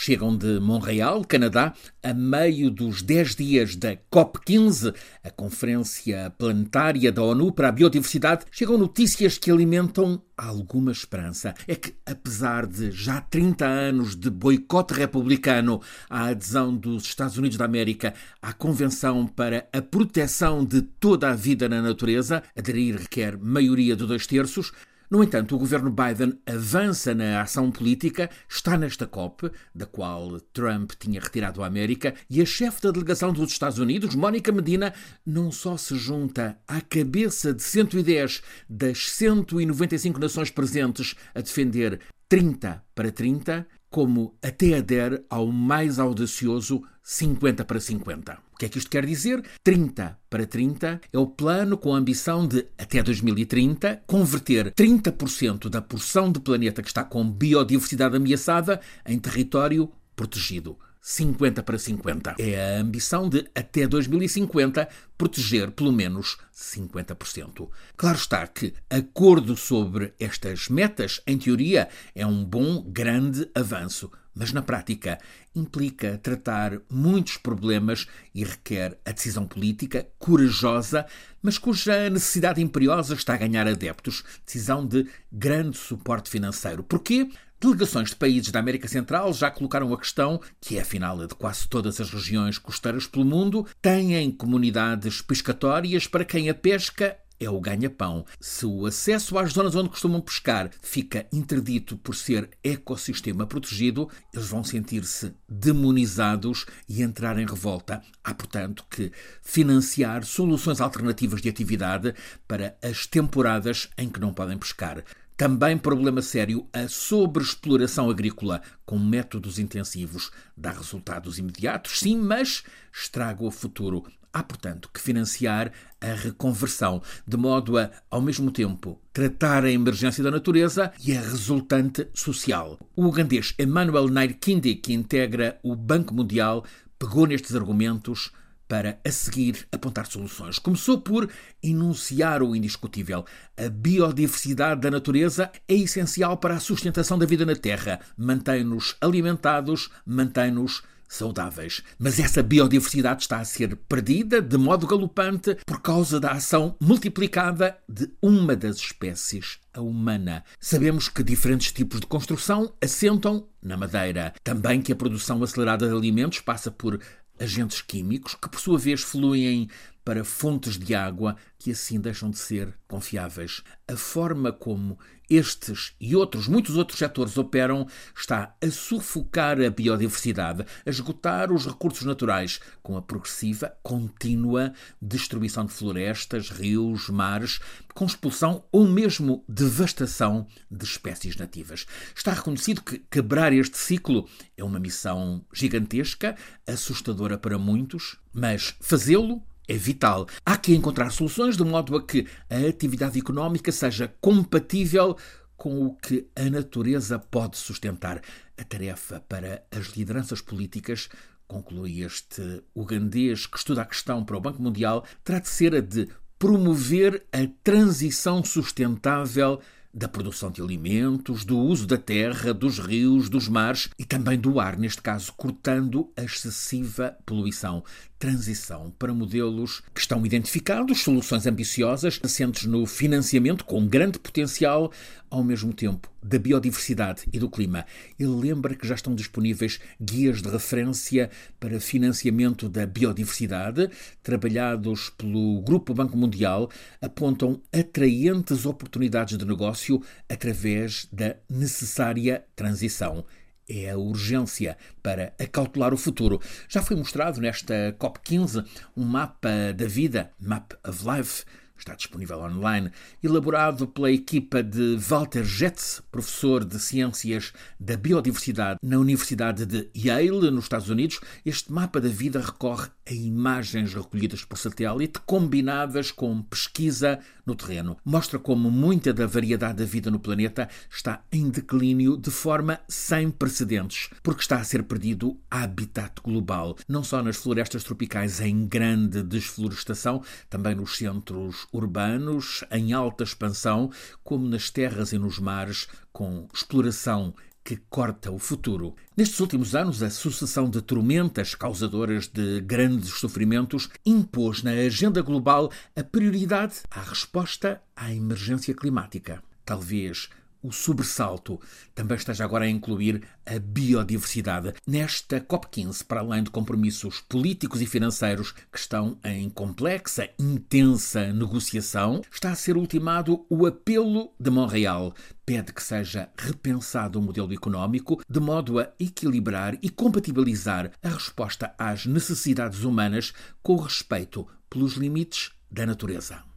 chegam de Montreal, Canadá, a meio dos 10 dias da COP15, a Conferência Planetária da ONU para a Biodiversidade. Chegam notícias que alimentam alguma esperança. É que, apesar de já 30 anos de boicote republicano à adesão dos Estados Unidos da América à Convenção para a Proteção de toda a Vida na Natureza, aderir requer maioria de dois terços, no entanto, o governo Biden avança na ação política, está nesta COP, da qual Trump tinha retirado a América, e a chefe da delegação dos Estados Unidos, Mónica Medina, não só se junta à cabeça de 110 das 195 nações presentes a defender 30 para 30, como até adere ao mais audacioso 50 para 50. O que é que isto quer dizer? 30 para 30 é o plano com a ambição de, até 2030, converter 30% da porção de planeta que está com biodiversidade ameaçada em território protegido. 50 para 50. É a ambição de, até 2050, proteger pelo menos 50%. Claro está que acordo sobre estas metas, em teoria, é um bom, grande avanço, mas na prática implica tratar muitos problemas e requer a decisão política corajosa, mas cuja necessidade imperiosa está a ganhar adeptos. Decisão de grande suporte financeiro. Porquê? Delegações de países da América Central já colocaram a questão que é afinal de quase todas as regiões costeiras pelo mundo têm comunidades pescatórias para quem a pesca é o ganha-pão. Se o acesso às zonas onde costumam pescar fica interdito por ser ecossistema protegido, eles vão sentir-se demonizados e entrar em revolta. Há, portanto, que financiar soluções alternativas de atividade para as temporadas em que não podem pescar. Também problema sério a sobreexploração agrícola com métodos intensivos. Dá resultados imediatos, sim, mas estraga o futuro. Há, portanto, que financiar a reconversão, de modo a, ao mesmo tempo, tratar a emergência da natureza e a resultante social. O ugandês Emmanuel Nairkindi, que integra o Banco Mundial, pegou nestes argumentos para, a seguir, apontar soluções. Começou por enunciar o indiscutível. A biodiversidade da natureza é essencial para a sustentação da vida na Terra. Mantém-nos alimentados, mantém-nos saudáveis. Mas essa biodiversidade está a ser perdida de modo galopante por causa da ação multiplicada de uma das espécies, a humana. Sabemos que diferentes tipos de construção assentam na madeira. Também que a produção acelerada de alimentos passa por agentes químicos que, por sua vez, fluem para fontes de água que assim deixam de ser confiáveis. A forma como estes e outros, muitos outros setores operam está a sufocar a biodiversidade, a esgotar os recursos naturais, com a progressiva, contínua destruição de florestas, rios, mares, com expulsão ou mesmo devastação de espécies nativas. Está reconhecido que quebrar este ciclo é uma missão gigantesca, assustadora para muitos, mas fazê-lo é vital. Há que encontrar soluções de modo a que a atividade económica seja compatível com o que a natureza pode sustentar. A tarefa para as lideranças políticas, conclui este ugandês que estuda a questão para o Banco Mundial, terá de ser a de promover a transição sustentável da produção de alimentos, do uso da terra, dos rios, dos mares e também do ar, neste caso, cortando a excessiva poluição. Transição para modelos que estão identificados, soluções ambiciosas, assentes no financiamento com grande potencial, ao mesmo tempo da biodiversidade e do clima. Ele lembra que já estão disponíveis guias de referência para financiamento da biodiversidade, trabalhados pelo Grupo Banco Mundial, apontam atraentes oportunidades de negócio através da necessária transição é a urgência para acautelar o futuro. Já foi mostrado nesta COP15 um mapa da vida, Map of Life, está disponível online, elaborado pela equipa de Walter Jetz, professor de Ciências da Biodiversidade na Universidade de Yale, nos Estados Unidos. Este mapa da vida recorre a imagens recolhidas por satélite combinadas com pesquisa no terreno. Mostra como muita da variedade da vida no planeta está em declínio de forma sem precedentes, porque está a ser perdido habitat global, não só nas florestas tropicais em grande desflorestação, também nos centros urbanos em alta expansão, como nas terras e nos mares com exploração que corta o futuro. Nestes últimos anos, a sucessão de tormentas causadoras de grandes sofrimentos impôs na agenda global a prioridade à resposta à emergência climática. Talvez o sobressalto também esteja agora a incluir a biodiversidade. Nesta COP15, para além de compromissos políticos e financeiros que estão em complexa, intensa negociação, está a ser ultimado o apelo de Montreal. Pede que seja repensado o modelo económico de modo a equilibrar e compatibilizar a resposta às necessidades humanas com o respeito pelos limites da natureza.